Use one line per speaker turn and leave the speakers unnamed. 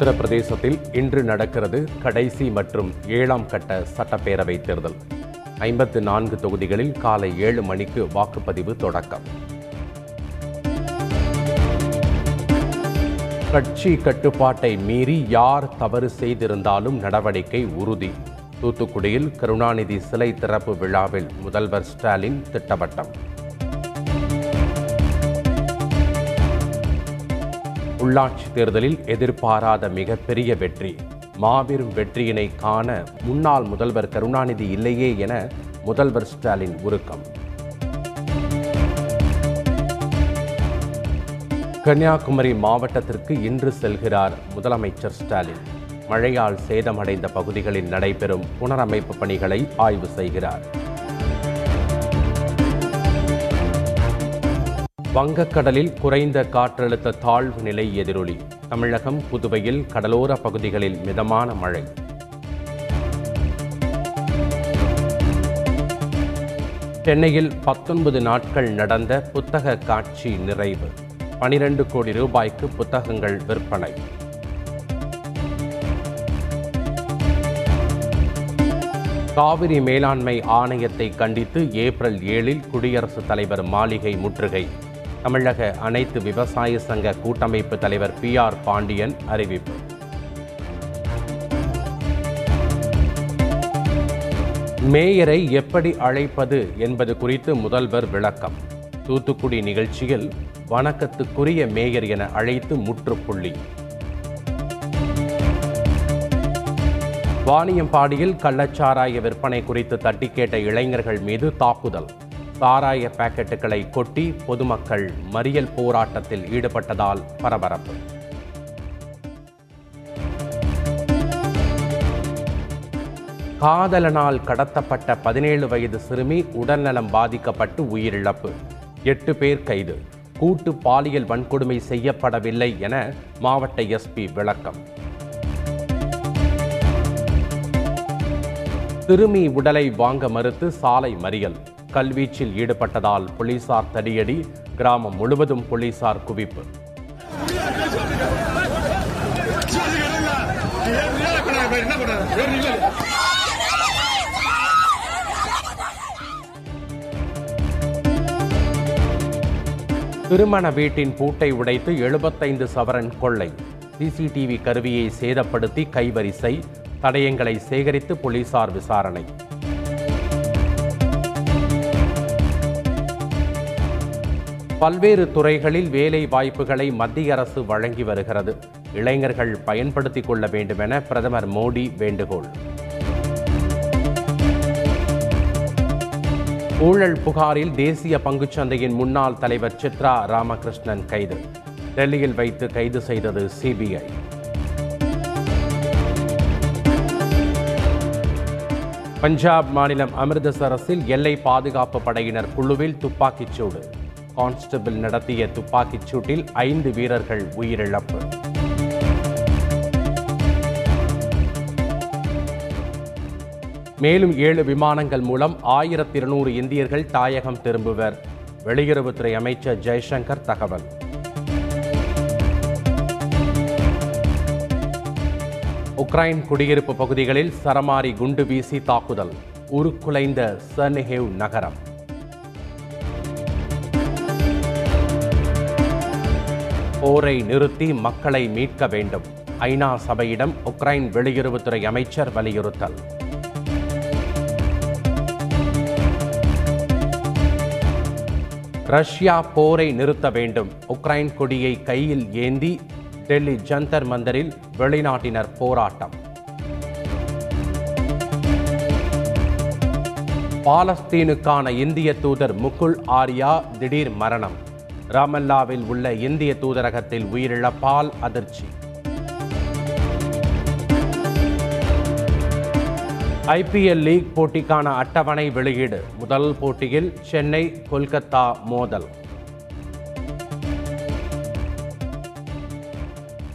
உத்தரப்பிரதேசத்தில் இன்று நடக்கிறது கடைசி மற்றும் ஏழாம் கட்ட சட்டப்பேரவை தேர்தல். ஐம்பத்து நான்கு தொகுதிகளில் காலை ஏழு மணிக்கு வாக்குப்பதிவு தொடக்கம். கட்சி கட்டுப்பாட்டை மீறி யார் தவறு செய்திருந்தாலும் நடவடிக்கை உறுதி. தூத்துக்குடியில் கருணாநிதி சிலை திறப்பு விழாவில் முதல்வர் ஸ்டாலின் திட்டவட்டம். உள்ளாட்சி தேர்தலில் எதிர்பாராத மிகப்பெரிய வெற்றி. மாபெரும் வெற்றியினை காண முன்னாள் முதல்வர் கருணாநிதி இல்லையே என முதல்வர் ஸ்டாலின் உருக்கம். கன்னியாகுமரி மாவட்டத்திற்கு இன்று செல்கிறார் முதலமைச்சர் ஸ்டாலின். மழையால் சேதமடைந்த பகுதிகளில் நடைபெறும் புனரமைப்பு பணிகளை ஆய்வு செய்கிறார். வங்கக்கடலில் குறைந்த காற்றழுத்த தாழ்வு நிலை எதிரொலி. தமிழகம் புதுவையில் கடலோர பகுதிகளில் மிதமான மழை. சென்னையில் பத்தொன்பது நாட்கள் நடந்த புத்தக காட்சி நிறைவு. பனிரெண்டு கோடி ரூபாய்க்கு புத்தகங்கள் விற்பனை. காவிரி மேலாண்மை ஆணையத்தை கண்டித்து ஏப்ரல் ஏழில் குடியரசுத் தலைவர் மாளிகை முற்றுகை. தமிழக அனைத்து விவசாய சங்க கூட்டமைப்பு தலைவர் பி ஆர் பாண்டியன் அறிவிப்பு. மேயரை எப்படி அழைப்பது என்பது குறித்து முதல்வர் விளக்கம். தூத்துக்குடி நிகழ்ச்சியில் வணக்கத்துக்குரிய மேயர் என அழைத்து முற்றுப்புள்ளி. வாணியம்பாடியில் கள்ளச்சாராய விற்பனை குறித்து தட்டி கேட்ட இளைஞர்கள் மீது தாக்குதல். சாராய பாக்கெட்டுகளை கொட்டி பொதுமக்கள் மறியல் போராட்டத்தில் ஈடுபட்டதால் பரபரப்பு. காதலனால் கடத்தப்பட்ட பதினேழு வயது சிறுமி உடல்நலம் பாதிக்கப்பட்டு உயிரிழப்பு. எட்டு பேர் கைது. கூட்டு பாலியல் வன்கொடுமை செய்யப்படவில்லை என மாவட்ட எஸ்பி விளக்கம். சிறுமி உடலை வாங்க மறுத்து சாலை மறியல். கல்வீச்சில் ஈடுபட்டதால் போலீசார் தடியடி. கிராமம் முழுவதும் போலீசார் குவிப்பு. திருமண வீட்டின் பூட்டை உடைத்து எழுபத்தைந்து சவரன் கொள்ளை. சிசிடிவி கருவியை சேதப்படுத்தி கைவரிசை. தடயங்களை சேகரித்து போலீசார் விசாரணை. பல்வேறு துறைகளில் வேலை வாய்ப்புகளை மத்திய அரசு வழங்கி வருகிறது. இளைஞர்கள் பயன்படுத்திக் கொள்ள வேண்டும் என பிரதமர் மோடி வேண்டுகோள். ஊழல் புகாரில் தேசிய பங்குச்சந்தையின் முன்னாள் தலைவர் சித்ரா ராமகிருஷ்ணன் கைது. டெல்லியில் வைத்து கைது செய்தது சிபிஐ. பஞ்சாப் மாநிலம் அமிர்தசரஸில் எல்லை பாதுகாப்பு படையினர் குழுவில் துப்பாக்கிச் சூடு. கான்ஸ்டபிள் நடத்திய துப்பாக்கிச் சூட்டில் ஐந்து வீரர்கள் உயிரிழப்பு. மேலும் ஏழு விமானங்கள் மூலம் ஆயிரத்தி இருநூறு இந்தியர்கள் தாயகம் திரும்புவர். வெளியுறவுத்துறை அமைச்சர் ஜெய்சங்கர் தகவல். உக்ரைன் குடியிருப்பு பகுதிகளில் சரமாரி குண்டு வீசி தாக்குதல். உருக்குலைந்த சர்னிஹேவ் நகரம். போரை நிறுத்தி மக்களை மீட்க வேண்டும். ஐநா சபையிடம் உக்ரைன் வெளியுறவுத்துறை அமைச்சர் வலியுறுத்தல். ரஷ்யா போரை நிறுத்த வேண்டும். உக்ரைன் கொடியை கையில் ஏந்தி டெல்லி ஜந்தர் மந்தரில் வெளிநாட்டினர் போராட்டம். பாலஸ்தீனுக்கான இந்திய தூதர் முகுல் ஆர்யா திடீர் மரணம். ராமல்லாவில் உள்ள இந்திய தூதரகத்தில் உயிரிழப்பால் அதிர்ச்சி. ஐபிஎல் லீக் போட்டிக்கான அட்டவணை வெளியீடு. முதல் போட்டியில் சென்னை கொல்கத்தா மோதல்.